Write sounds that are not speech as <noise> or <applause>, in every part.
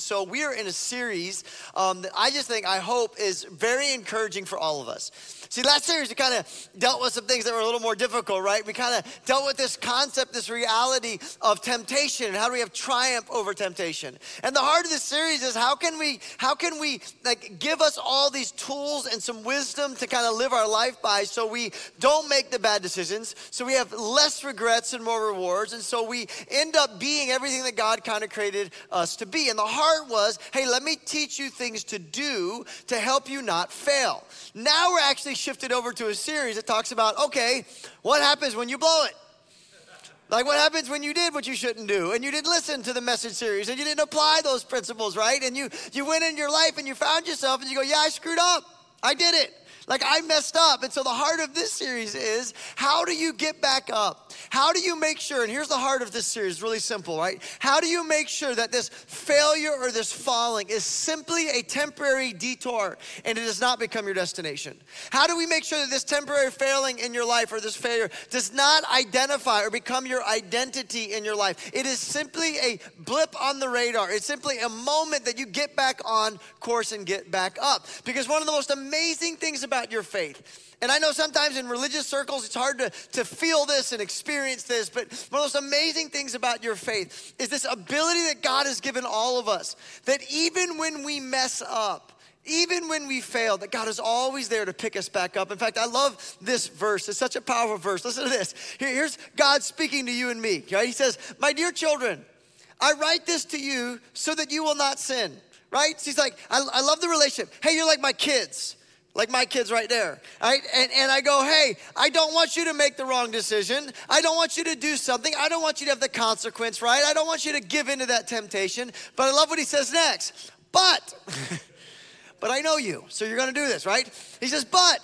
so we are in a series um, that I just think, I hope, is very encouraging for all of us. See, last series we kind of dealt with some things that were a little more difficult, right? We kind of dealt with this concept, this reality of temptation, and how do we have triumph over temptation. And the heart of this series is how can we, how can we like give us all these tools and some wisdom to kind of live our life by, so we don't make the bad decisions, so we have less regrets and more rewards, and so we end up being everything that God kind of created us to be. And the heart was, hey, let me teach you things to do to help you not fail. Now we're actually shifted over to a series that talks about, okay, what happens when you blow it? Like what happens when you did what you shouldn't do and you didn't listen to the message series and you didn't apply those principles, right? And you you went in your life and you found yourself and you go, "Yeah, I screwed up. I did it." Like I messed up. And so the heart of this series is how do you get back up? How do you make sure, and here's the heart of this series, really simple, right? How do you make sure that this failure or this falling is simply a temporary detour and it does not become your destination? How do we make sure that this temporary failing in your life or this failure does not identify or become your identity in your life? It is simply a blip on the radar. It's simply a moment that you get back on course and get back up. Because one of the most amazing things about your faith. And I know sometimes in religious circles it's hard to, to feel this and experience this, but one of the most amazing things about your faith is this ability that God has given all of us that even when we mess up, even when we fail, that God is always there to pick us back up. In fact, I love this verse. It's such a powerful verse. Listen to this. Here's God speaking to you and me. Right? He says, My dear children, I write this to you so that you will not sin. Right? He's like, I, I love the relationship. Hey, you're like my kids like my kids right there. Right? And, and I go, hey, I don't want you to make the wrong decision. I don't want you to do something. I don't want you to have the consequence, right? I don't want you to give into that temptation. But I love what he says next. But, <laughs> but I know you, so you're gonna do this, right? He says, but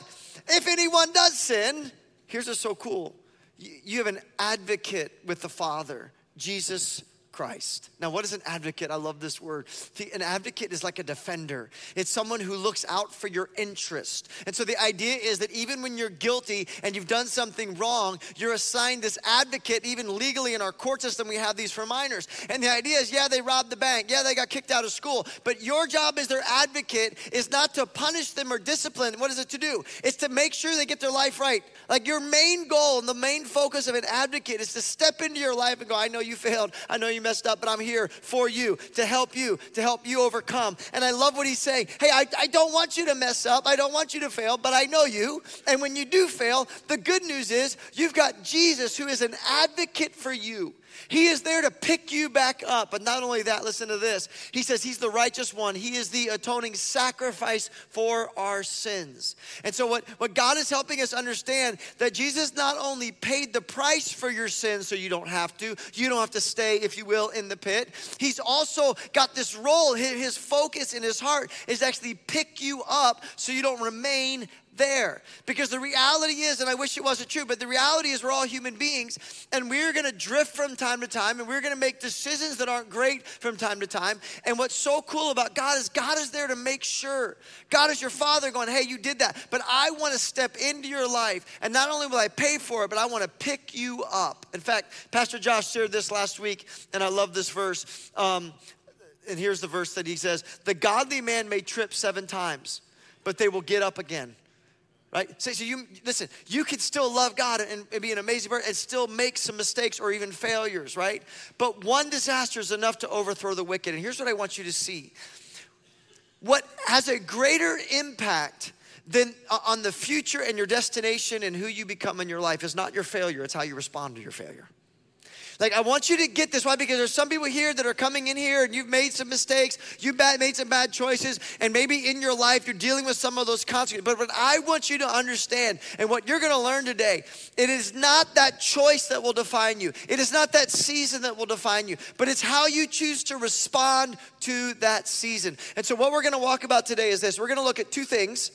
if anyone does sin, here's what's so cool. You have an advocate with the Father, Jesus Christ. Now, what is an advocate? I love this word. An advocate is like a defender, it's someone who looks out for your interest. And so the idea is that even when you're guilty and you've done something wrong, you're assigned this advocate, even legally in our court system, we have these for minors. And the idea is yeah, they robbed the bank, yeah, they got kicked out of school, but your job as their advocate is not to punish them or discipline. What is it to do? It's to make sure they get their life right. Like your main goal and the main focus of an advocate is to step into your life and go, I know you failed, I know you messed up, but I'm here for you to help you, to help you overcome. And I love what he's saying. Hey, I, I don't want you to mess up. I don't want you to fail, but I know you. And when you do fail, the good news is you've got Jesus who is an advocate for you. He is there to pick you back up. But not only that, listen to this. He says he's the righteous one. He is the atoning sacrifice for our sins. And so what, what God is helping us understand that Jesus not only paid the price for your sins so you don't have to, you don't have to stay, if you will, in the pit. He's also got this role. His focus in his heart is actually pick you up so you don't remain there. Because the reality is, and I wish it wasn't true, but the reality is we're all human beings and we're gonna drift from time to time and we're gonna make decisions that aren't great from time to time. And what's so cool about God is God is there to make sure. God is your father going, hey, you did that, but I wanna step into your life and not only will I pay for it, but I wanna pick you up. In fact, Pastor Josh shared this last week and I love this verse. Um, and here's the verse that he says The godly man may trip seven times, but they will get up again right? So, so you listen, you can still love God and, and, be an amazing person and still make some mistakes or even failures, right? But one disaster is enough to overthrow the wicked. And here's what I want you to see. What has a greater impact than uh, on the future and your destination and who you become in your life is not your failure, it's how you respond to your failure. Like, I want you to get this. Why? Because there's some people here that are coming in here and you've made some mistakes, you've made some bad choices, and maybe in your life you're dealing with some of those consequences. But what I want you to understand and what you're gonna learn today, it is not that choice that will define you, it is not that season that will define you, but it's how you choose to respond to that season. And so, what we're gonna walk about today is this we're gonna look at two things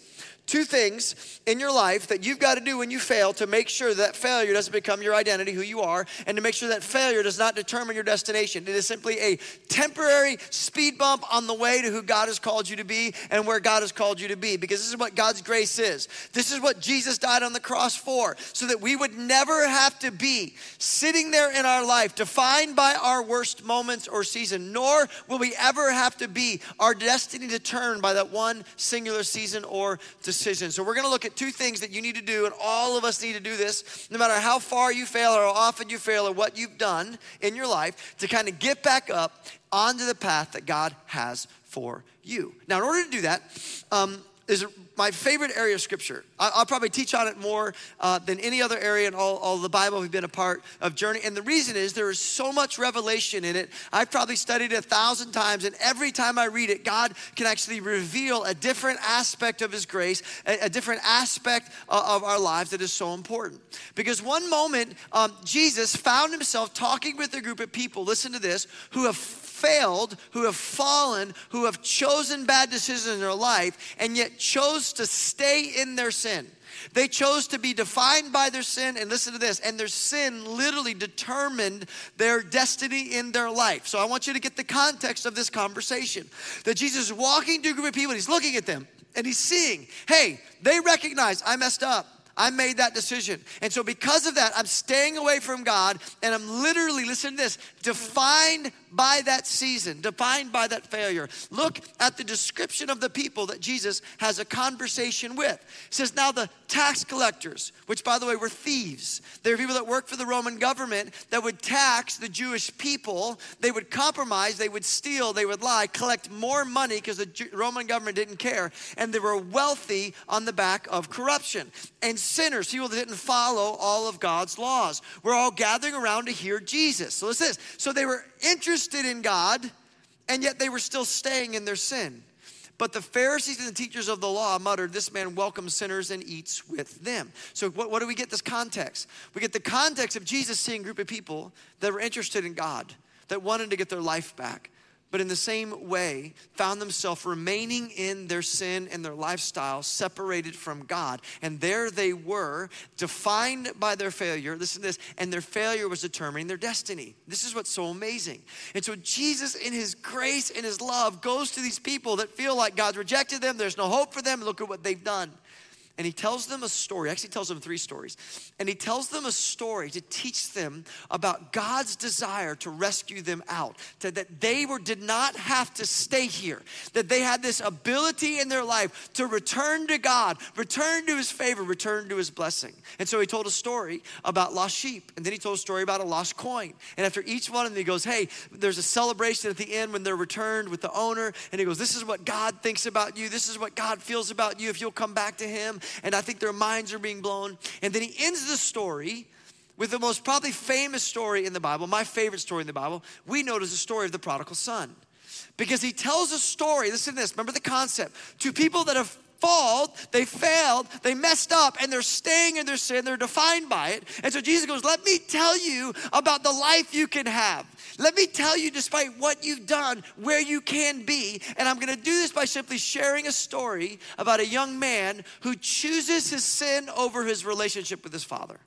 two things in your life that you've got to do when you fail to make sure that failure doesn't become your identity, who you are, and to make sure that failure does not determine your destination. It is simply a temporary speed bump on the way to who God has called you to be and where God has called you to be. Because this is what God's grace is. This is what Jesus died on the cross for, so that we would never have to be sitting there in our life defined by our worst moments or season, nor will we ever have to be our destiny determined by that one singular season or decision. So we're going to look at two things that you need to do, and all of us need to do this, no matter how far you fail or how often you fail or what you've done in your life, to kind of get back up onto the path that God has for you. Now, in order to do that, um, my favorite area of scripture. I'll probably teach on it more uh, than any other area in all, all the Bible we've been a part of Journey. And the reason is there is so much revelation in it. I've probably studied it a thousand times, and every time I read it, God can actually reveal a different aspect of His grace, a, a different aspect of, of our lives that is so important. Because one moment, um, Jesus found himself talking with a group of people, listen to this, who have failed, who have fallen, who have chosen bad decisions in their life, and yet chose to stay in their sin. They chose to be defined by their sin, and listen to this, and their sin literally determined their destiny in their life. So I want you to get the context of this conversation. That Jesus is walking through a group of people, and he's looking at them, and he's seeing, hey, they recognize I messed up. I made that decision. And so, because of that, I'm staying away from God and I'm literally, listen to this, defined by that season, defined by that failure. Look at the description of the people that Jesus has a conversation with. He says, Now the tax collectors, which by the way were thieves, they were people that worked for the Roman government that would tax the Jewish people. They would compromise, they would steal, they would lie, collect more money because the Roman government didn't care. And they were wealthy on the back of corruption. And sinners, people that didn't follow all of God's laws, were all gathering around to hear Jesus. So listen this. So they were interested in God, and yet they were still staying in their sin. But the Pharisees and the teachers of the law muttered, This man welcomes sinners and eats with them. So, what, what, do we get this context? We get the context of Jesus seeing a group of people that were interested in God, that wanted to get their life back but in the same way found themselves remaining in their sin and their lifestyle separated from God. And there they were, defined by their failure. Listen to this, and their failure was determining their destiny. This is what's so amazing. And so Jesus, in his grace and his love, goes to these people that feel like God's rejected them, there's no hope for them. Look at what they've done and he tells them a story. Actually, tells them three stories. And he tells them a story to teach them about God's desire to rescue them out, to, that they were, did not have to stay here, that they had this ability in their life to return to God, return to his favor, return to his blessing. And so he told a story about lost sheep, and then he told a story about a lost coin. And after each one of them, he goes, Hey, there's a celebration at the end when they're returned with the owner. And he goes, This is what God thinks about you. This is what God feels about you if you'll come back to him and I think their minds are being blown. And then he ends the story with the most probably famous story in the Bible, my favorite story in the Bible. We know it as the story of the prodigal son. Because he tells a story, listen to this, remember the concept, to people that have fallen, they failed, they messed up, and they're staying in their sin, they're defined by it. And so Jesus goes, Let me tell you about the life you can have. Let me tell you, despite what you've done, where you can be. And I'm gonna do this by simply sharing a story about a young man who chooses his sin over his relationship with his father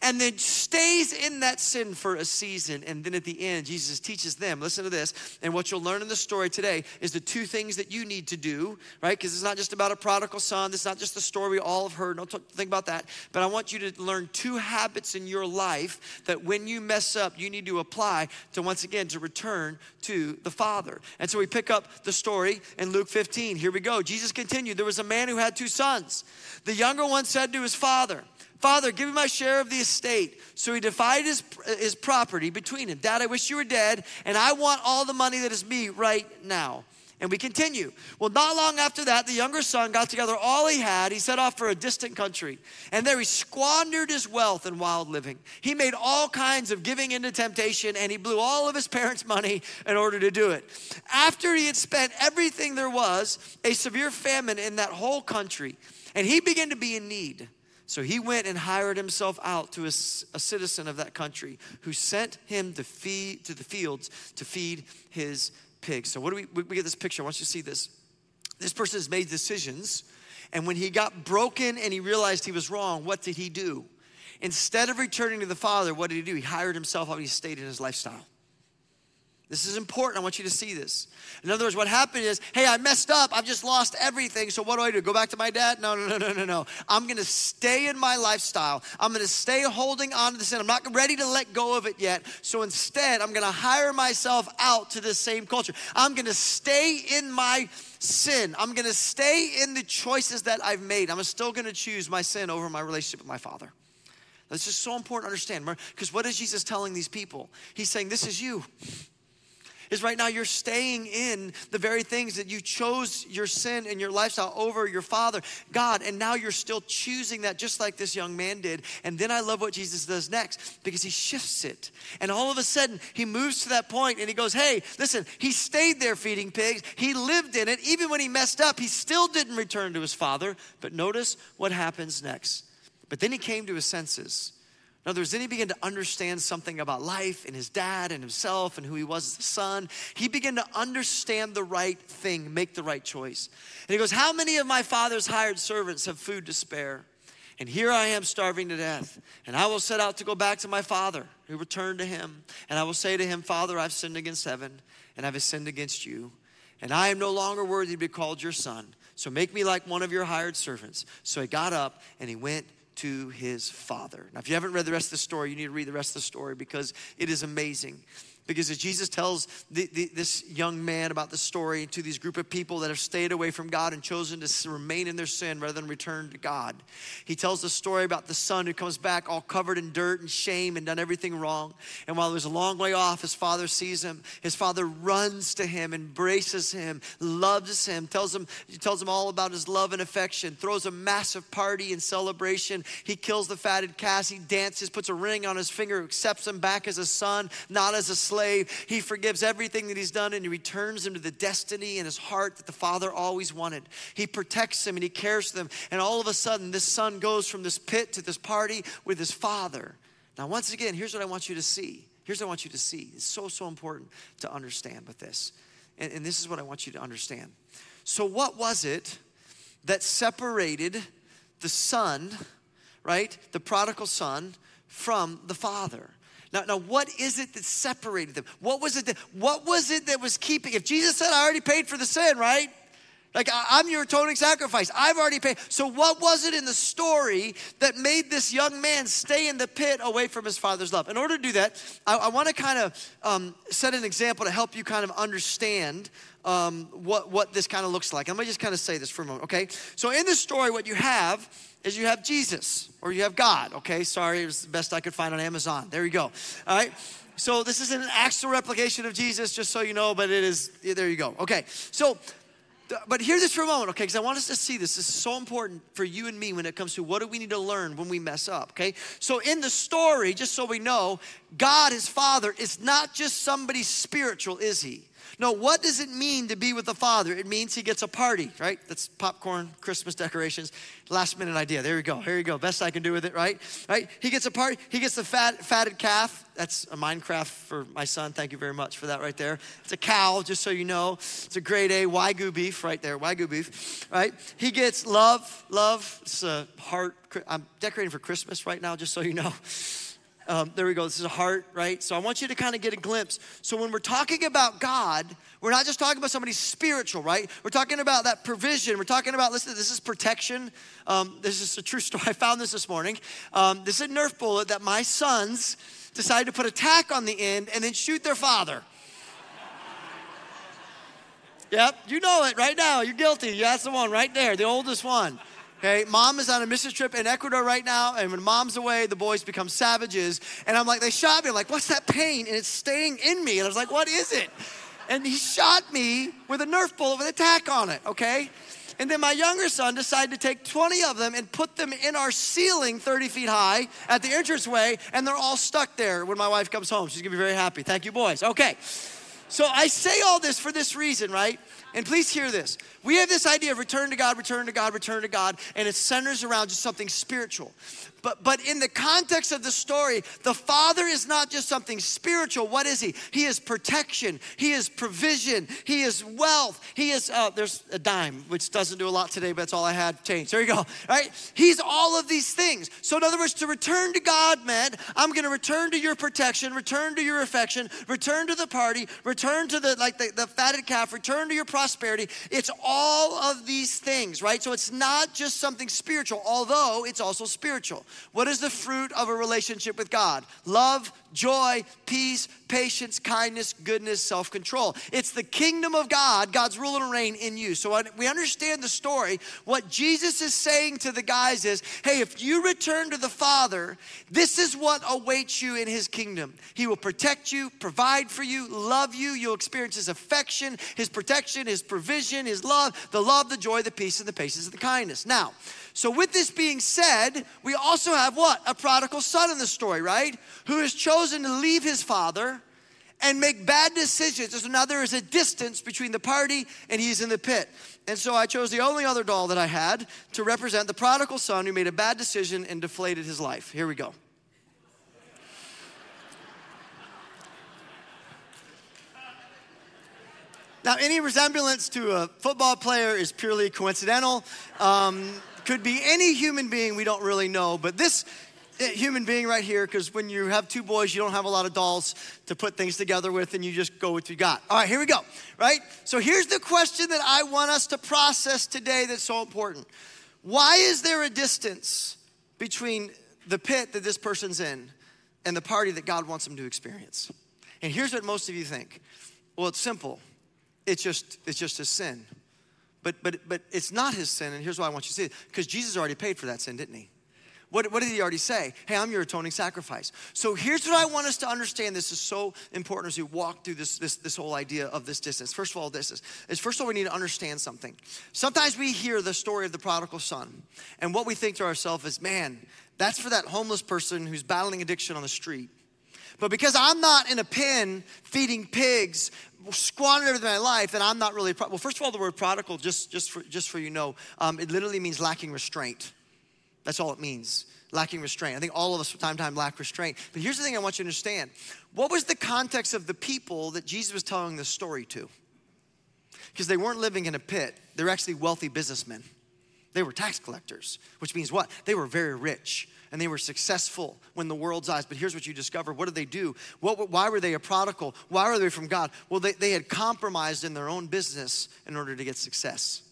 and then stays in that sin for a season. And then at the end, Jesus teaches them listen to this. And what you'll learn in the story today is the two things that you need to do, right? Because it's not just about a prodigal son, this is not just the story we all have heard. Don't think about that. But I want you to learn two habits in your life that when you mess up, you need to apply to once again to return to the Father. And so we pick up the story in Luke 15. Here we go. Jesus continued There was a man who had two sons. The younger one said to his father, Father, give me my share of the estate. So he divided his, his property between them. Dad, I wish you were dead, and I want all the money that is me right now. And we continue. Well, not long after that, the younger son got together all he had. He set off for a distant country. And there he squandered his wealth in wild living. He made all kinds of giving into temptation, and he blew all of his parents' money in order to do it. After he had spent everything there was, a severe famine in that whole country, and he began to be in need. So he went and hired himself out to a, a, citizen of that country who sent him to feed to the fields to feed his pigs. So what do we we get this picture? I want you to see this. This person has made decisions, and when he got broken and he realized he was wrong, what did he do? Instead of returning to the Father, what did he do? He hired himself out, he stayed in his lifestyle. This is important. I want you to see this. In other words, what happened is, hey, I messed up. I've just lost everything. So what do I do? Go back to my dad? No, no, no, no, no, no. I'm going to stay in my lifestyle. I'm going to stay holding on to the sin. I'm not ready to let go of it yet. So instead, I'm going to hire myself out to this same culture. I'm going to stay in my sin. I'm going to stay in the choices that I've made. I'm still going to choose my sin over my relationship with my father. That's just so important to understand. Because what is Jesus telling these people? He's saying, This is you is right now you're staying in the very things that you chose your sin and your lifestyle over your father, God, and now you're still choosing that just like this young man did. And then I love what Jesus does next because he shifts it. And all of a sudden, he moves to that point and he goes, Hey, listen, he stayed there feeding pigs, he lived in it. Even when he messed up, he still didn't return to his father. But notice what happens next. But then he came to his senses. In other words, then he began to understand something about life and his dad and himself and who he was as a son. He began to understand the right thing, make the right choice. And he goes, How many of my father's hired servants have food to spare? And here I am starving to death. And I will set out to go back to my father, who returned to him. And I will say to him, Father, I've sinned against heaven, and I've sinned against you. And I am no longer worthy to be called your son. So make me like one of your hired servants. So he got up and he went to his father. Now, if you haven't read the rest of the story, you need to read the rest of the story because it is amazing. Because as Jesus tells the, the, this young man about the story to these group of people that have stayed away from God and chosen to remain in their sin rather than return to God, he tells the story about the son who comes back all covered in dirt and shame and done everything wrong. And while he was a long way off, his father sees him. His father runs to him, embraces him, loves him, tells him, tells him all about his love and affection, throws a massive party and celebration. He kills the fatted calf, he dances, puts a ring on his finger, accepts him back as a son, not as a slave slave. He forgives everything that he's done and he returns him to the destiny in his heart that the father always wanted. He protects him and he cares for them. And all of a sudden, this son goes from this pit to this party with his father. Now, once again, here's what I want you to see. Here's what I want you to see. It's so, so important to understand with this. And, and this is what I want you to understand. So, what was it that separated the son, right, the prodigal son, from the father? Now, now what is it that separated them? What was it that, what was it that was keeping? If Jesus said, I already paid for the sin, right? Like, I'm your atoning sacrifice. I've already paid. So, what was it in the story that made this young man stay in the pit away from his father's love? In order to do that, I, I want to kind of um, set an example to help you kind of understand um, what, what this kind of looks like. I'm going to just kind of say this for a moment, okay? So, in this story, what you have is you have Jesus or you have God, okay? Sorry, it was the best I could find on Amazon. There you go. All right. So this isn't an actual replication of Jesus, just so you know, but it is, there you go. Okay. So, but hear this for a moment, okay? Because I want us to see this. This is so important for you and me when it comes to what do we need to learn when we mess up, okay? So in the story, just so we know, God, his father, is not just somebody spiritual, is he? No, what does it mean to be with the Father? It means he gets a party, right? That's popcorn, Christmas decorations, last minute idea. There you go. Here you go. Best I can do with it, right? Right? He gets a party. He gets the fat, fatted calf. That's a Minecraft for my son. Thank you very much for that right there. It's a cow, just so you know. It's a grade A Wagyu beef right there. Wagyu beef, right? He gets love, love. It's a heart. I'm decorating for Christmas right now, just so you know. Um, there we go. This is a heart, right? So I want you to kind of get a glimpse. So when we're talking about God, we're not just talking about somebody spiritual, right? We're talking about that provision. We're talking about, listen, this is protection. Um, this is a true <laughs> story. I found this this morning. Um, this is a Nerf bullet that my sons decided to put a tack on the end and then shoot their father. <laughs> Yep, you know it right now. You're guilty. That's the one right there, the oldest one. Okay, mom is on a mission trip in Ecuador right now, and when mom's away, the boys become savages. And I'm like, they shot me. I'm like, what's that pain? And it's staying in me. And I was like, what is it? And he shot me with a Nerf bullet with a tack on it, okay? And then my younger son decided to take 20 of them and put them in our ceiling 30 feet high at the entranceway, and they're all stuck there when my wife comes home. She's gonna be very happy. Thank you, boys. Okay. So I say all this for this reason, right? And please hear this. We have this idea of return to God, return to God, return to God, and it centers around just something spiritual. But, but in the context of the story, the Father is not just something spiritual. What is He? He is protection, He is provision, He is wealth, He is, uh, there's a dime, which doesn't do a lot today, but that's all I had change. There you go, right? He's all of these things. So, in other words, to return to God meant I'm going to return to your protection, return to your affection, return to the party, return return to the like the, the fatted calf, return to your prosperity. It's all of these things, right? So it's not just something spiritual, although it's also spiritual. What is the fruit of a relationship with God? Love, joy, peace, patience, kindness, goodness, self control. It's the kingdom of God, God's rule and reign in you. So we understand the story. What Jesus is saying to the guys is hey, if you return to the Father, this is what awaits you in his kingdom. He will protect you, provide for you, love you. You'll experience his affection, his protection, his provision, his love, the love, the joy, the peace, and the patience, and the kindness. Now, so, with this being said, we also have what? A prodigal son in the story, right? Who has chosen to leave his father and make bad decisions. So now there is a distance between the party and he's in the pit. And so I chose the only other doll that I had to represent the prodigal son who made a bad decision and deflated his life. Here we go. Now, any resemblance to a football player is purely coincidental. Um, could be any human being we don't really know, but this human being right here, because when you have two boys, you don't have a lot of dolls to put things together with, and you just go with what you got. All right, here we go, right? So here's the question that I want us to process today that's so important. Why is there a distance between the pit that this person's in and the party that God wants them to experience? And here's what most of you think. Well, it's simple. It's just it's just a sin. But, but, but it's not his sin, and here's why I want you to see it because Jesus already paid for that sin, didn't he? What, what, did he already say? Hey, I'm your atoning sacrifice. So here's what I want us to understand. This is so important as we walk through this, this, this whole idea of this distance. First of all, this is, is first of all, we need to understand something. Sometimes we hear the story of the prodigal son, and what we think to ourselves is, man, that's for that homeless person who's battling addiction on the street. But because I'm not in a pen feeding pigs, squandered everything in my life, then I'm not really. Pro- well, first of all, the word prodigal, just just for just for you know, um, it literally means lacking restraint. That's all it means. Lacking restraint. I think all of us from time to time lack restraint. But here's the thing I want you to understand. What was the context of the people that Jesus was telling this story to? Because they weren't living in a pit, they're actually wealthy businessmen. They were tax collectors, which means what? They were very rich and they were successful when the world's eyes. But here's what you discover what did they do? What, why were they a prodigal? Why were they from God? Well, they, they had compromised in their own business in order to get success.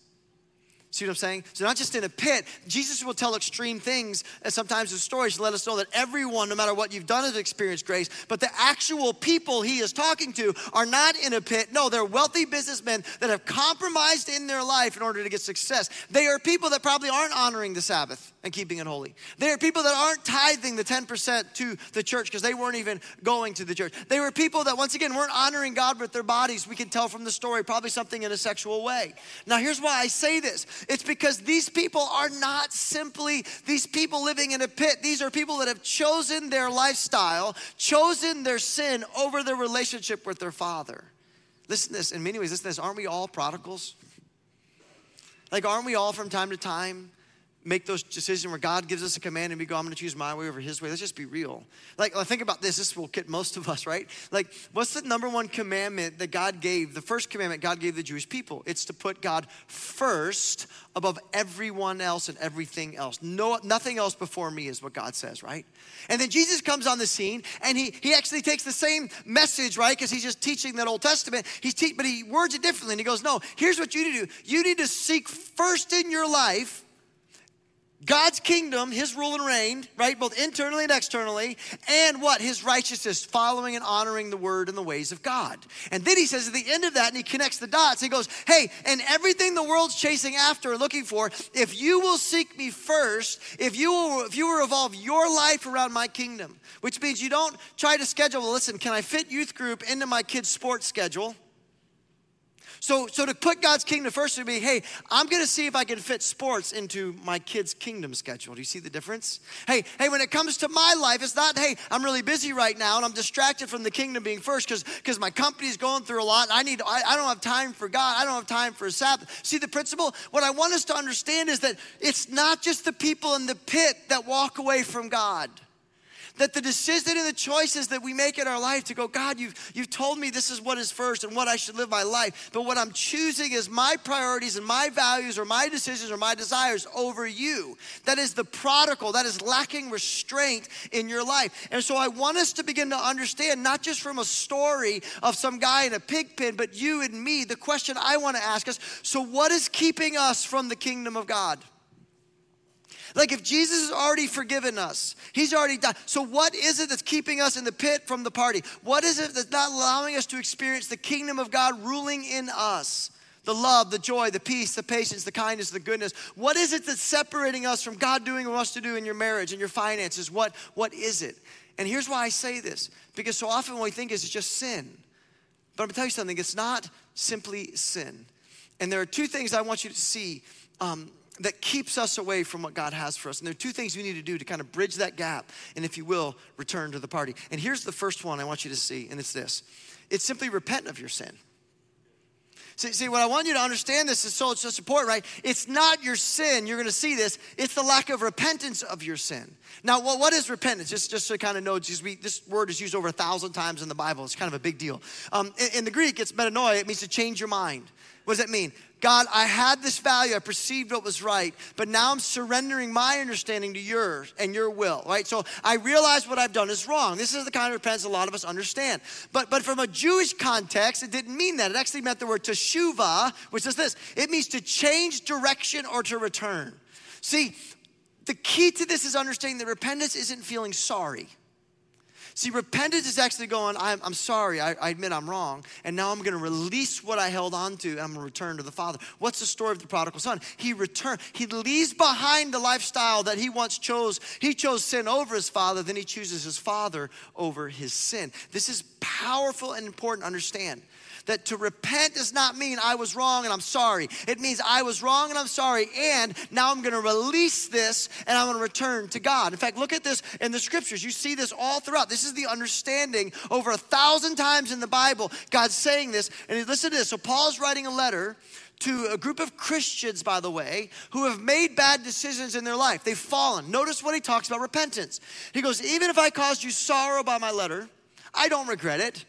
See what I'm saying? So, not just in a pit, Jesus will tell extreme things and sometimes in stories to let us know that everyone, no matter what you've done, has experienced grace. But the actual people he is talking to are not in a pit. No, they're wealthy businessmen that have compromised in their life in order to get success. They are people that probably aren't honoring the Sabbath and keeping it holy. They are people that aren't tithing the 10% to the church because they weren't even going to the church. They were people that, once again, weren't honoring God with their bodies. We can tell from the story, probably something in a sexual way. Now, here's why I say this it's because these people are not simply these people living in a pit. These are people that have chosen their lifestyle, chosen their sin over their relationship with their Father. Listen to this, in many ways, listen to this. Aren't we all prodigals? Like, aren't we all from time to time make those decisions where God gives us a command and we go, I'm gonna choose my way over his way. Let's just be real. Like, think about this. This will get most of us, right? Like, what's the number one commandment that God gave? The first commandment God gave the Jewish people. It's to put God first above everyone else and everything else. No, nothing else before me is what God says, right? And then Jesus comes on the scene and he, he actually takes the same message, right? Because he's just teaching that Old Testament. He's te- but he words it differently. And he goes, No, here's what you need to do. You need to seek first in your life God's kingdom, his rule and reign, right? Both internally and externally, and what? His righteousness, following and honoring the word and the ways of God. And then he says at the end of that, and he connects the dots, he goes, Hey, and everything the world's chasing after, looking for, if you will seek me first, if you will, if you will revolve your life around my kingdom, which means you don't try to schedule, well, listen, can I fit youth group into my kid's sports schedule? So, so to put God's kingdom first would be, hey, I'm gonna see if I can fit sports into my kid's kingdom schedule. Do you see the difference? Hey, hey, when it comes to my life, it's not, hey, I'm really busy right now and I'm distracted from the kingdom being first because because my company's going through a lot. I need, I, I don't have time for God. I don't have time for a Sabbath. See the principle? What I want us to understand is that it's not just the people in the pit that walk away from God. That the decision and the choices that we make in our life to go, God, you've, you've told me this is what is first and what I should live my life, but what I'm choosing is my priorities and my values or my decisions or my desires over you. That is the prodigal, that is lacking restraint in your life. And so I want us to begin to understand, not just from a story of some guy in a pig pen, but you and me, the question I want to ask us so, what is keeping us from the kingdom of God? Like if Jesus has already forgiven us, he's already done. So what is it that's keeping us in the pit from the party? What is it that's not allowing us to experience the kingdom of God ruling in us? The love, the joy, the peace, the patience, the kindness, the goodness. What is it that's separating us from God doing what wants to do in your marriage and your finances? What, what is it? And here's why I say this because so often what we think is it's just sin. But I'm gonna tell you something, it's not simply sin. And there are two things I want you to see um, that keeps us away from what God has for us. And there are two things we need to do to kind of bridge that gap and, if you will, return to the party. And here's the first one I want you to see, and it's this it's simply repent of your sin. See, see, what I want you to understand this is so it's just important, right? It's not your sin, you're gonna see this, it's the lack of repentance of your sin. Now, what, what is repentance? Just, just you kind of know, just we, this word is used over a thousand times in the Bible. It's kind of a big deal. Um, in, in the Greek, it's metanoia, it means to change your mind. What does that mean? God, I had this value, I perceived what was right, but now I'm surrendering my understanding to yours and your will, right? So I realize what I've done is wrong. This is the kind of repentance a lot of us understand. But, but from a Jewish context, it didn't mean that. It actually meant the word teshuva, which is this it means to change direction or to return. See, the key to this is understanding that repentance isn't feeling sorry. See, repentance is actually going, I'm, I'm sorry, I, I, admit I'm wrong, and now I'm gonna release what I held on to and I'm gonna return to the Father. What's the story of the prodigal son? He returned, he leaves behind the lifestyle that he once chose. He chose sin over his father, then he chooses his father over his sin. This is powerful and important to understand that to repent does not mean I was wrong and I'm sorry. It means I was wrong and I'm sorry, and now I'm gonna release this and I'm gonna return to God. In fact, look at this in the scriptures. You see this all throughout. This is the understanding over a thousand times in the Bible. God's saying this, and listen to this. So, Paul's writing a letter to a group of Christians, by the way, who have made bad decisions in their life. They've fallen. Notice what he talks about repentance. He goes, Even if I caused you sorrow by my letter, I don't regret it.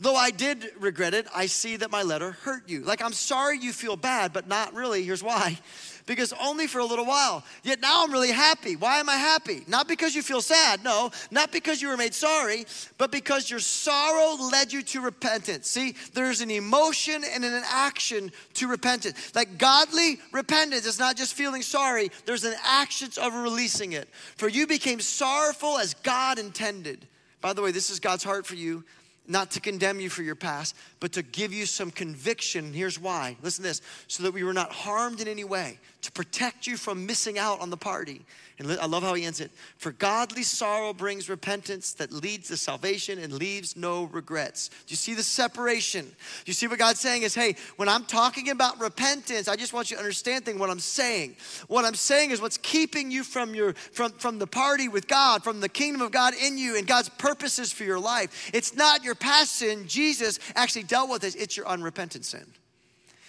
Though I did regret it, I see that my letter hurt you. Like, I'm sorry you feel bad, but not really. Here's why. <laughs> Because only for a little while. Yet now I'm really happy. Why am I happy? Not because you feel sad, no. Not because you were made sorry, but because your sorrow led you to repentance. See, there's an emotion and an action to repentance. Like, godly repentance is not just feeling sorry, there's an action of releasing it. For you became sorrowful as God intended. By the way, this is God's heart for you not to condemn you for your past, but to give you some conviction. Here's why. Listen to this so that we were not harmed in any way, to protect you from missing out on the party. And I love how he ends it. For godly sorrow brings repentance that leads to salvation and leaves no regrets. Do you see the separation? Do you see what God's saying is, hey, when I'm talking about repentance, I just want you to understand thing, what I'm saying. What I'm saying is what's keeping you from your from, from the party with God, from the kingdom of God in you and God's purposes for your life. It's not your past sin. Jesus actually dealt with it. It's your unrepentant sin.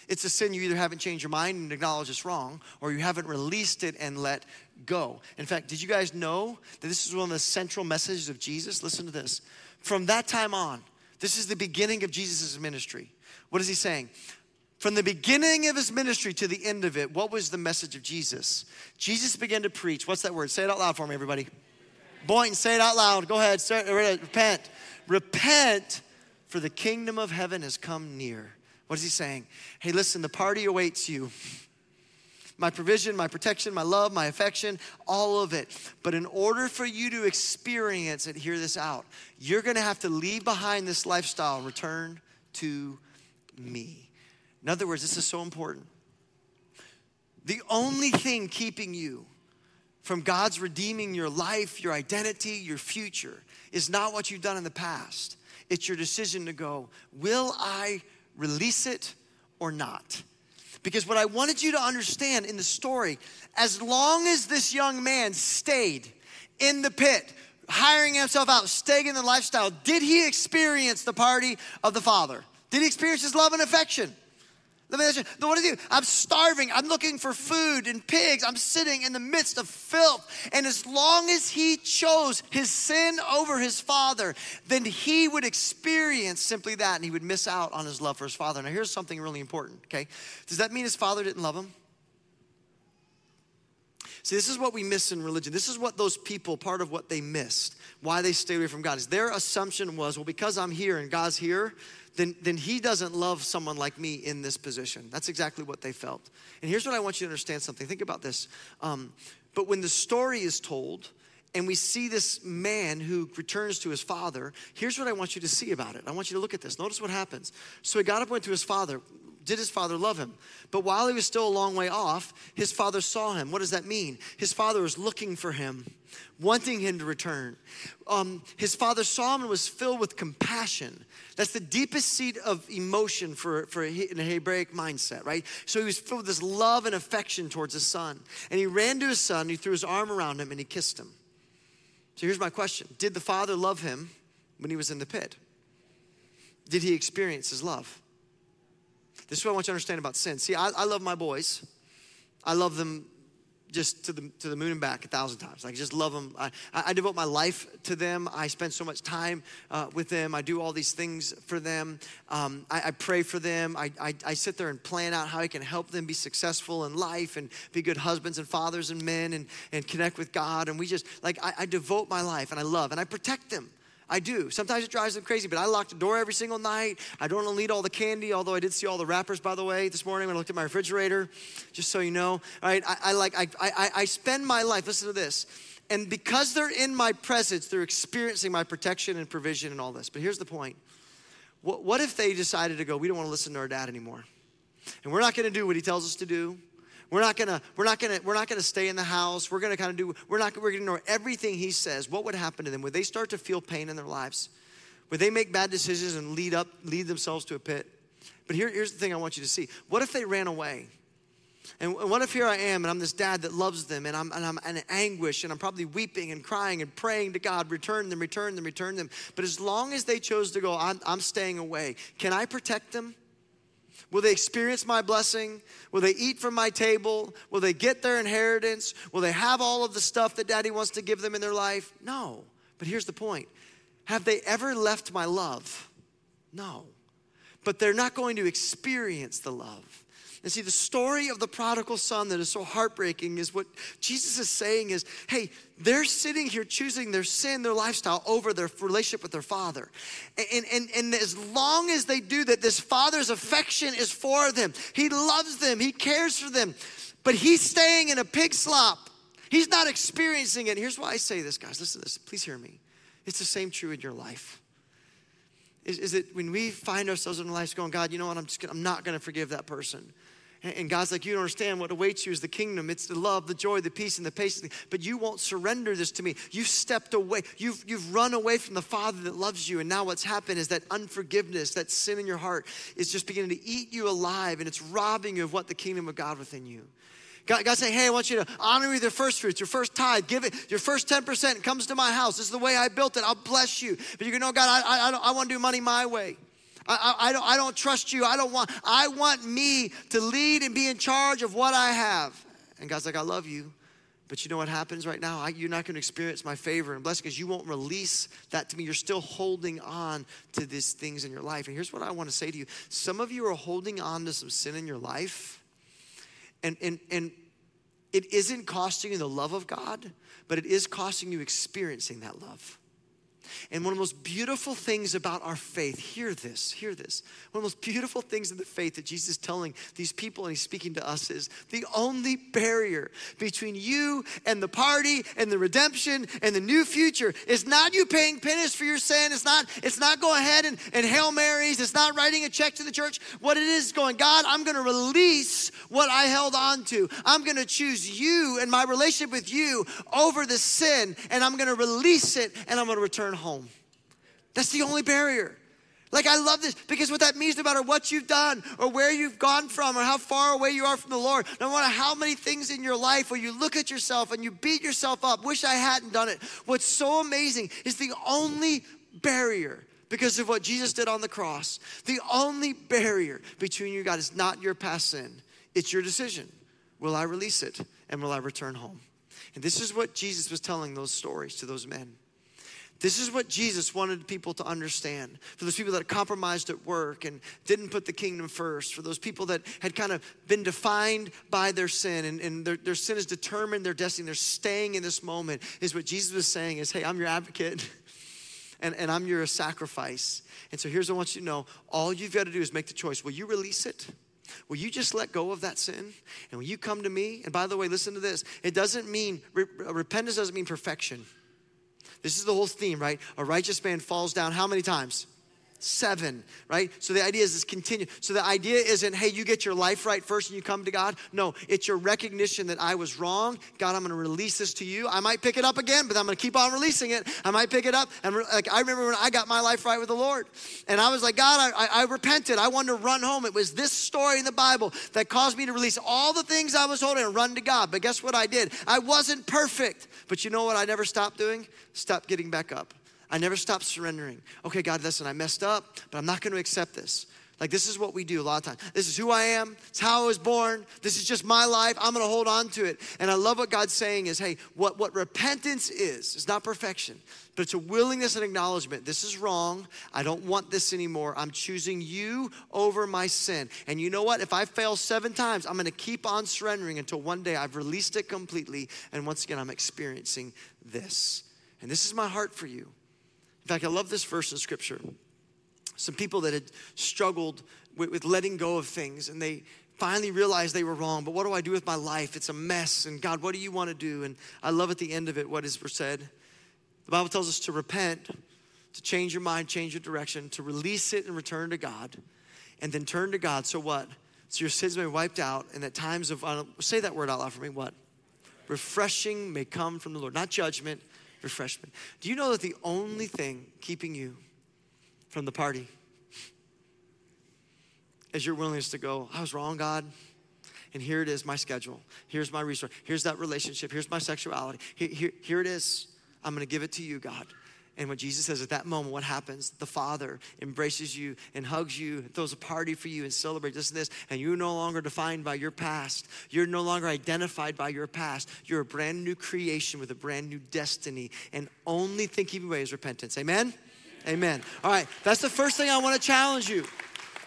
It's a sin you either haven't changed your mind and acknowledged it's wrong, or you haven't released it and let go. In fact, did you guys know that this is one of the central messages of Jesus? Listen to this. From that time on, this is the beginning of Jesus' ministry. What is he saying? From the beginning of his ministry to the end of it, what was the message of Jesus? Jesus began to preach. What's that word? Say it out loud for me, everybody. Boynton, say it out loud. Go ahead. Start, repent. Repent, for the kingdom of heaven has come near. What is he saying? Hey, listen, the party awaits you. My provision, my protection, my love, my affection, all of it. But in order for you to experience it, hear this out, you're gonna have to leave behind this lifestyle and return to me. In other words, this is so important. The only thing keeping you from God's redeeming your life, your identity, your future is not what you've done in the past. It's your decision to go, will I release it or not. Because what I wanted you to understand in the story, as long as this young man stayed in the pit, hiring himself out, staying in the lifestyle, did he experience the party of the Father? Did he experience his love and affection? Let me ask you, What what is he? I'm starving. I'm looking for food and pigs. I'm sitting in the midst of filth. And as long as he chose his sin over his father, then he would experience simply that and he would miss out on his love for his father. Now, here's something really important, okay? Does that mean his father didn't love him? See, this is what we miss in religion. This is what those people, part of what they missed, why they stay away from God, is their assumption was, well, because I'm here and God's here, then, then he doesn't love someone like me in this position. That's exactly what they felt. And here's what I want you to understand something. Think about this. Um, but when the story is told, and we see this man who returns to his father, here's what I want you to see about it. I want you to look at this. Notice what happens. So he got up, went to his father. Did his father love him? But while he was still a long way off, his father saw him. What does that mean? His father was looking for him, wanting him to return. Um, his father saw him and was filled with compassion. That's the deepest seat of emotion for, for a, in a Hebraic mindset, right? So he was filled with this love and affection towards his son. And he ran to his son, he threw his arm around him, and he kissed him. So here's my question Did the father love him when he was in the pit? Did he experience his love? This is what I want you to understand about sin. See, I, I love my boys. I love them just to the, to the moon and back a thousand times. I just love them. I, I devote my life to them. I spend so much time uh, with them. I do all these things for them. Um, I, I, pray for them. I, I, I, sit there and plan out how I can help them be successful in life and be good husbands and fathers and men and, and connect with God. And we just, like, I, I devote my life and I love and I protect them. I do. Sometimes it drives them crazy, but I lock the door every single night. I don't want to eat all the candy, although I did see all the wrappers, by the way, this morning when I looked at my refrigerator, just so you know. All right, I, I like, I, I, I spend my life, listen to this, and because they're in my presence, they're experiencing my protection and provision and all this. But here's the point what, what if they decided to go, we don't want to listen to our dad anymore? And we're not going to do what he tells us to do. We're not gonna, we're not gonna, we're not gonna stay in the house. We're gonna kind of do, we're not, we're gonna ignore everything he says. What would happen to them? Would they start to feel pain in their lives? Would they make bad decisions and lead up, lead themselves to a pit? But here, here's the thing I want you to see. What if they ran away? And what if here I am and I'm this dad that loves them and I'm, and I'm in anguish and I'm probably weeping and crying and praying to God, return them, return them, return them. But as long as they chose to go, I'm, I'm staying away. Can I protect them? Will they experience my blessing? Will they eat from my table? Will they get their inheritance? Will they have all of the stuff that daddy wants to give them in their life? No. But here's the point Have they ever left my love? No. But they're not going to experience the love. And see, the story of the prodigal son that is so heartbreaking is what Jesus is saying is, hey, they're sitting here choosing their sin, their lifestyle over their relationship with their father. And, and, and as long as they do that, this father's affection is for them. He loves them, he cares for them, but he's staying in a pig slop. He's not experiencing it. Here's why I say this, guys. Listen to this. Please hear me. It's the same true in your life. Is, is it when we find ourselves in lives going, God, you know what? I'm just gonna, I'm not going to forgive that person. And God's like, you don't understand what awaits you is the kingdom. It's the love, the joy, the peace, and the patience. But you won't surrender this to me. You've stepped away. You've, you've run away from the Father that loves you. And now what's happened is that unforgiveness, that sin in your heart, is just beginning to eat you alive. And it's robbing you of what the kingdom of God within you. God, God's saying, hey, I want you to honor me with your first fruits, your first tithe, give it, your first 10% comes to my house. This is the way I built it. I'll bless you. But you go, know, God, I, I, I want to do money my way. I, I, I, don't, I don't trust you. I don't want, I want me to lead and be in charge of what I have. And God's like, I love you. But you know what happens right now? I, you're not going to experience my favor and blessing because you won't release that to me. You're still holding on to these things in your life. And here's what I want to say to you some of you are holding on to some sin in your life, and, and, and it isn't costing you the love of God, but it is costing you experiencing that love. And one of the most beautiful things about our faith, hear this, hear this. One of the most beautiful things in the faith that Jesus is telling these people and he's speaking to us is the only barrier between you and the party and the redemption and the new future is not you paying penance for your sin. It's not, it's not going ahead and, and Hail Marys. It's not writing a check to the church. What it is going, God, I'm going to release what I held on to. I'm going to choose you and my relationship with you over the sin and I'm going to release it and I'm going to return home. That's the only barrier. Like, I love this because what that means, no matter what you've done or where you've gone from or how far away you are from the Lord, no matter how many things in your life where you look at yourself and you beat yourself up, wish I hadn't done it. What's so amazing is the only barrier because of what Jesus did on the cross. The only barrier between you, God, is not your past sin, it's your decision. Will I release it and will I return home? And this is what Jesus was telling those stories to those men. This is what Jesus wanted people to understand. For those people that compromised at work and didn't put the kingdom first, for those people that had kind of been defined by their sin and, and their, their sin has determined their destiny, they're staying in this moment, is what Jesus was saying is, hey, I'm your advocate <laughs> and, and I'm your sacrifice. And so here's what I want you to know all you've got to do is make the choice. Will you release it? Will you just let go of that sin? And will you come to me? And by the way, listen to this. It doesn't mean, uh, repentance doesn't mean perfection. This is the whole theme, right? A righteous man falls down how many times? Seven, right? So the idea is this continue. So the idea isn't, hey, you get your life right first and you come to God. No, it's your recognition that I was wrong. God, I'm going to release this to you. I might pick it up again, but I'm going to keep on releasing it. I might pick it up. And like I remember when I got my life right with the Lord, and I was like, God, I, I, I repented. I wanted to run home. It was this story in the Bible that caused me to release all the things I was holding and run to God. But guess what I did? I wasn't perfect, but you know what? I never stopped doing. Stop getting back up. I never stopped surrendering. Okay, God, listen, I messed up, but I'm not going to accept this. Like, this is what we do a lot of times. This is who I am. It's how I was born. This is just my life. I'm going to hold on to it. And I love what God's saying is, hey, what, what repentance is, is not perfection, but it's a willingness and acknowledgement. This is wrong. I don't want this anymore. I'm choosing you over my sin. And you know what? If I fail seven times, I'm going to keep on surrendering until one day I've released it completely. And once again, I'm experiencing this. And this is my heart for you. In fact, I love this verse in scripture. Some people that had struggled with, with letting go of things and they finally realized they were wrong, but what do I do with my life? It's a mess. And God, what do you want to do? And I love at the end of it what is said. The Bible tells us to repent, to change your mind, change your direction, to release it and return to God, and then turn to God. So what? So your sins may be wiped out, and at times of, uh, say that word out loud for me, what? Refreshing may come from the Lord. Not judgment, refreshment. Do you know that the only thing keeping you from the party is your willingness to go, I was wrong, God. And here it is, my schedule. Here's my resource. Here's that relationship. Here's my sexuality. Here, here, here it is. I'm going to give it to you, God. And what Jesus says at that moment, what happens? The Father embraces you and hugs you, and throws a party for you and celebrates this and this. And you're no longer defined by your past. You're no longer identified by your past. You're a brand new creation with a brand new destiny. And only thinking away is repentance. Amen? Amen. All right, that's the first thing I want to challenge you,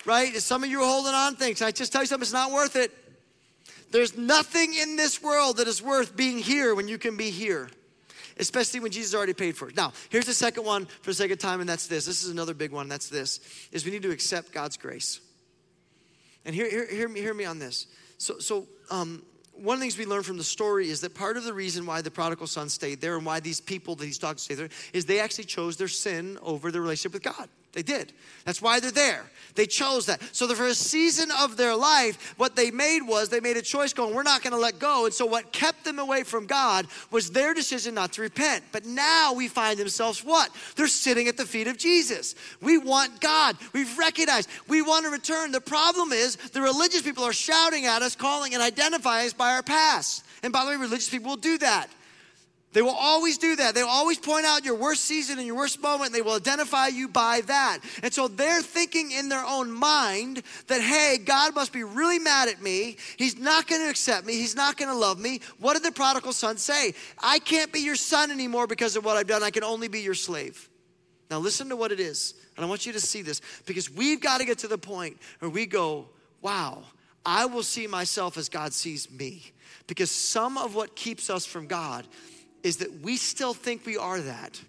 right? Is some of you are holding on things. I just tell you something, it's not worth it. There's nothing in this world that is worth being here when you can be here especially when Jesus already paid for it. Now, here's the second one for the of time, and that's this. This is another big one, that's this, is we need to accept God's grace. And hear, hear, hear, me, hear me on this. So, so um, one of the things we learn from the story is that part of the reason why the prodigal son stayed there and why these people that he's talking to stay there is they actually chose their sin over their relationship with God. They did. That's why they're there. They chose that. So for a season of their life, what they made was they made a choice going, we're not going to let go. And so what kept them away from God was their decision not to repent. But now we find themselves what? They're sitting at the feet of Jesus. We want God. We've recognized we want to return. The problem is the religious people are shouting at us, calling and identifying us by our past. And by the way, religious people will do that. They will always do that. They will always point out your worst season and your worst moment, and they will identify you by that. And so they're thinking in their own mind that, hey, God must be really mad at me. He's not going to accept me. He's not going to love me. What did the prodigal son say? I can't be your son anymore because of what I've done. I can only be your slave. Now, listen to what it is. And I want you to see this because we've got to get to the point where we go, wow, I will see myself as God sees me. Because some of what keeps us from God is that we still think we are that.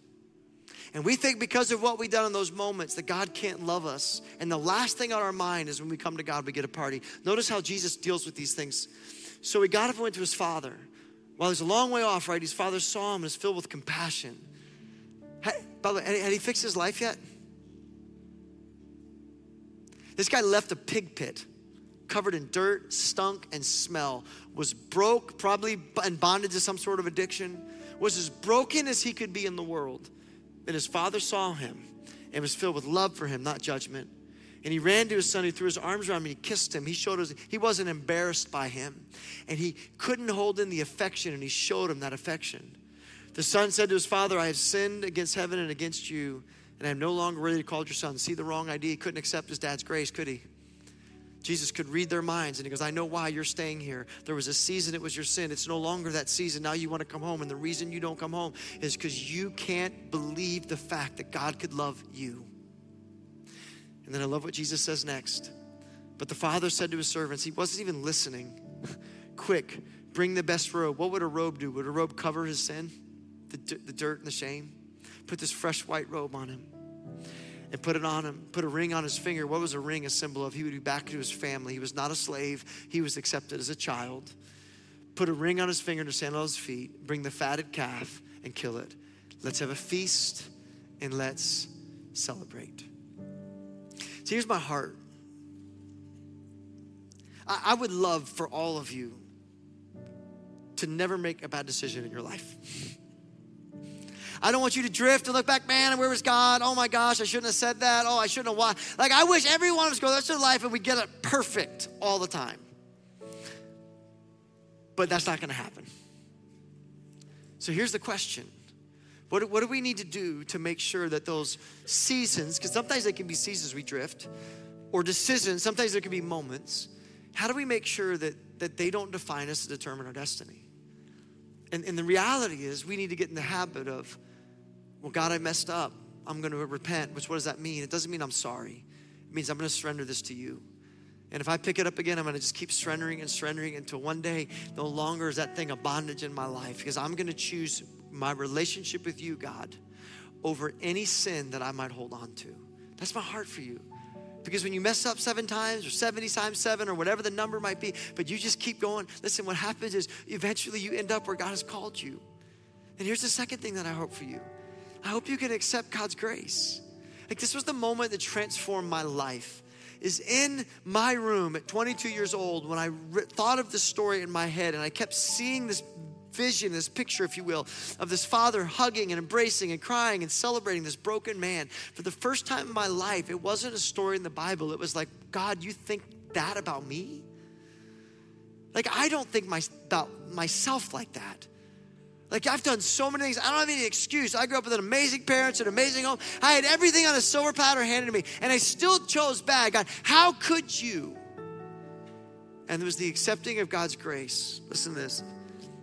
And we think because of what we've done in those moments that God can't love us. And the last thing on our mind is when we come to God, we get a party. Notice how Jesus deals with these things. So he got up and went to his father. While he's a long way off, right? His father saw him and is filled with compassion. By the way, had he fixed his life yet? This guy left a pig pit covered in dirt, stunk, and smell, was broke, probably and bonded to some sort of addiction was as broken as he could be in the world. And his father saw him and was filled with love for him, not judgment. And he ran to his son, he threw his arms around him, he kissed him. He showed us, he wasn't embarrassed by him. And he couldn't hold in the affection, and he showed him that affection. The son said to his father, I have sinned against heaven and against you, and I am no longer worthy to call your son. See the wrong idea. He couldn't accept his dad's grace, could he? Jesus could read their minds and he goes, I know why you're staying here. There was a season, it was your sin. It's no longer that season. Now you want to come home. And the reason you don't come home is because you can't believe the fact that God could love you. And then I love what Jesus says next. But the father said to his servants, he wasn't even listening. <laughs> Quick, bring the best robe. What would a robe do? Would a robe cover his sin? The, the dirt and the shame? Put this fresh white robe on him and put it on him, put a ring on his finger. What was a ring a symbol of? He would be back to his family. He was not a slave, he was accepted as a child. Put a ring on his finger and a sandal on his feet, bring the fatted calf and kill it. Let's have a feast and let's celebrate. So here's my heart. I, I would love for all of you to never make a bad decision in your life. <laughs> I don't want you to drift and look back, man, and where was God? Oh my gosh, I shouldn't have said that. Oh, I shouldn't have why. Like, I wish every one of us go the rest life and we get it perfect all the time. But that's not gonna happen. So here's the question. What, what do we need to do to make sure that those seasons, because sometimes they can be seasons we drift, or decisions, sometimes there can be moments. How do we make sure that, that they don't define us to determine our destiny? And, and the reality is, we need to get in the habit of well, God, I messed up. I'm going to repent, which what does that mean? It doesn't mean I'm sorry. It means I'm going to surrender this to you. And if I pick it up again, I'm going to just keep surrendering and surrendering until one day, no longer is that thing a bondage in my life because I'm going to choose my relationship with you, God, over any sin that I might hold on to. That's my heart for you. Because when you mess up seven times or 70 times seven or whatever the number might be, but you just keep going, listen, what happens is eventually you end up where God has called you. And here's the second thing that I hope for you I hope you can accept God's grace. Like this was the moment that transformed my life. Is in my room at 22 years old when I re- thought of this story in my head and I kept seeing this vision, this picture, if you will, of this father hugging and embracing and crying and celebrating this broken man. For the first time in my life, it wasn't a story in the Bible. It was like, God, you think that about me? Like, I don't think my, about myself like that. Like I've done so many things. I don't have any excuse. I grew up with an amazing parents, an amazing home. I had everything on a silver platter handed to me, and I still chose bad. God, how could you? And it was the accepting of God's grace. Listen to this.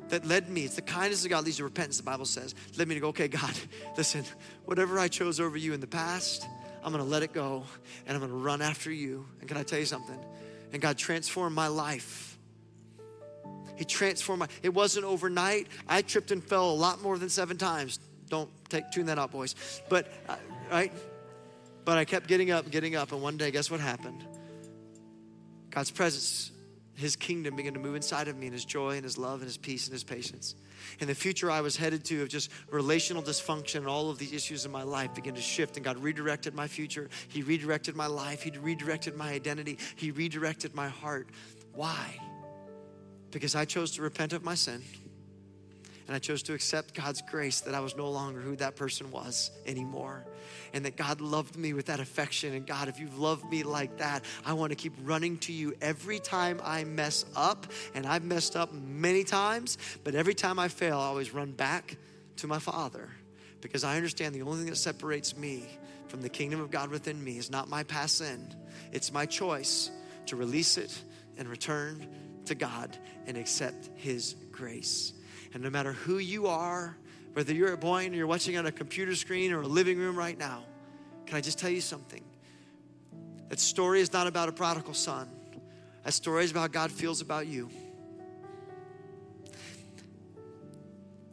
That led me, it's the kindness of God leads to repentance, the Bible says. Led me to go, okay, God, <laughs> listen, whatever I chose over you in the past, I'm gonna let it go and I'm gonna run after you. And can I tell you something? And God transformed my life he transformed my, it wasn't overnight. I tripped and fell a lot more than seven times. Don't take, tune that out, boys. But, uh, right? But I kept getting up, getting up, and one day, guess what happened? God's presence, His kingdom began to move inside of me, and His joy, and His love, and His peace, and His patience. And the future I was headed to of just relational dysfunction and all of these issues in my life began to shift, and God redirected my future. He redirected my life. He redirected my identity. He redirected my heart. Why? Because I chose to repent of my sin and I chose to accept God's grace that I was no longer who that person was anymore. And that God loved me with that affection. And God, if you've loved me like that, I want to keep running to you every time I mess up. And I've messed up many times, but every time I fail, I always run back to my Father because I understand the only thing that separates me from the kingdom of God within me is not my past sin, it's my choice to release it and return to God and accept His grace. And no matter who you are, whether you're at Boyne or you're watching on a computer screen or a living room right now, can I just tell you something? That story is not about a prodigal son. That story is about how God feels about you.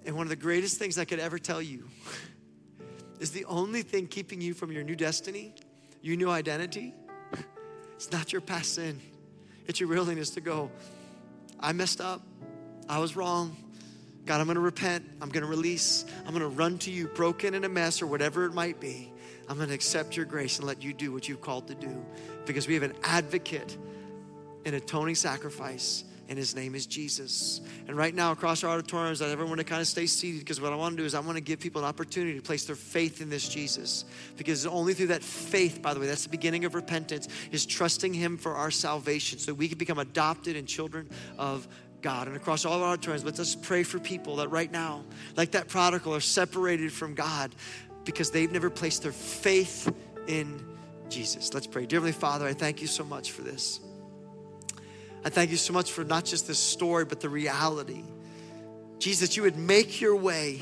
And one of the greatest things I could ever tell you <laughs> is the only thing keeping you from your new destiny, your new identity, <laughs> it's not your past sin. It's your willingness to go, I messed up. I was wrong. God, I'm to repent. I'm to release. I'm to run to you broken in a mess or whatever it might be. I'm to accept your grace and let you do what you've called to do because we have an advocate, an atoning sacrifice and his name is Jesus. And right now, across our auditoriums, I everyone want to kind of stay seated because what I want to do is I want to give people an opportunity to place their faith in this Jesus. Because only through that faith, by the way, that's the beginning of repentance, is trusting him for our salvation so we can become adopted and children of God. And across all our auditoriums, let's just pray for people that right now, like that prodigal, are separated from God because they've never placed their faith in Jesus. Let's pray. Dear Heavenly Father, I thank you so much for this. I thank you so much for not just this story, but the reality. Jesus, you would make your way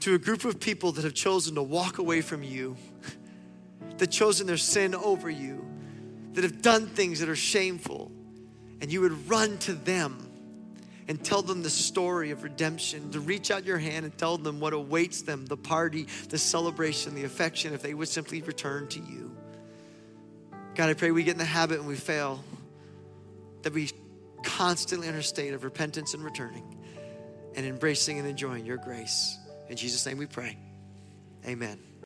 to a group of people that have chosen to walk away from you, that chosen their sin over you, that have done things that are shameful, and you would run to them and tell them the story of redemption, to reach out your hand and tell them what awaits them the party, the celebration, the affection, if they would simply return to you. God, I pray we get in the habit and we fail, that we constantly in a state of repentance and returning and embracing and enjoying your grace. In Jesus' name we pray. Amen.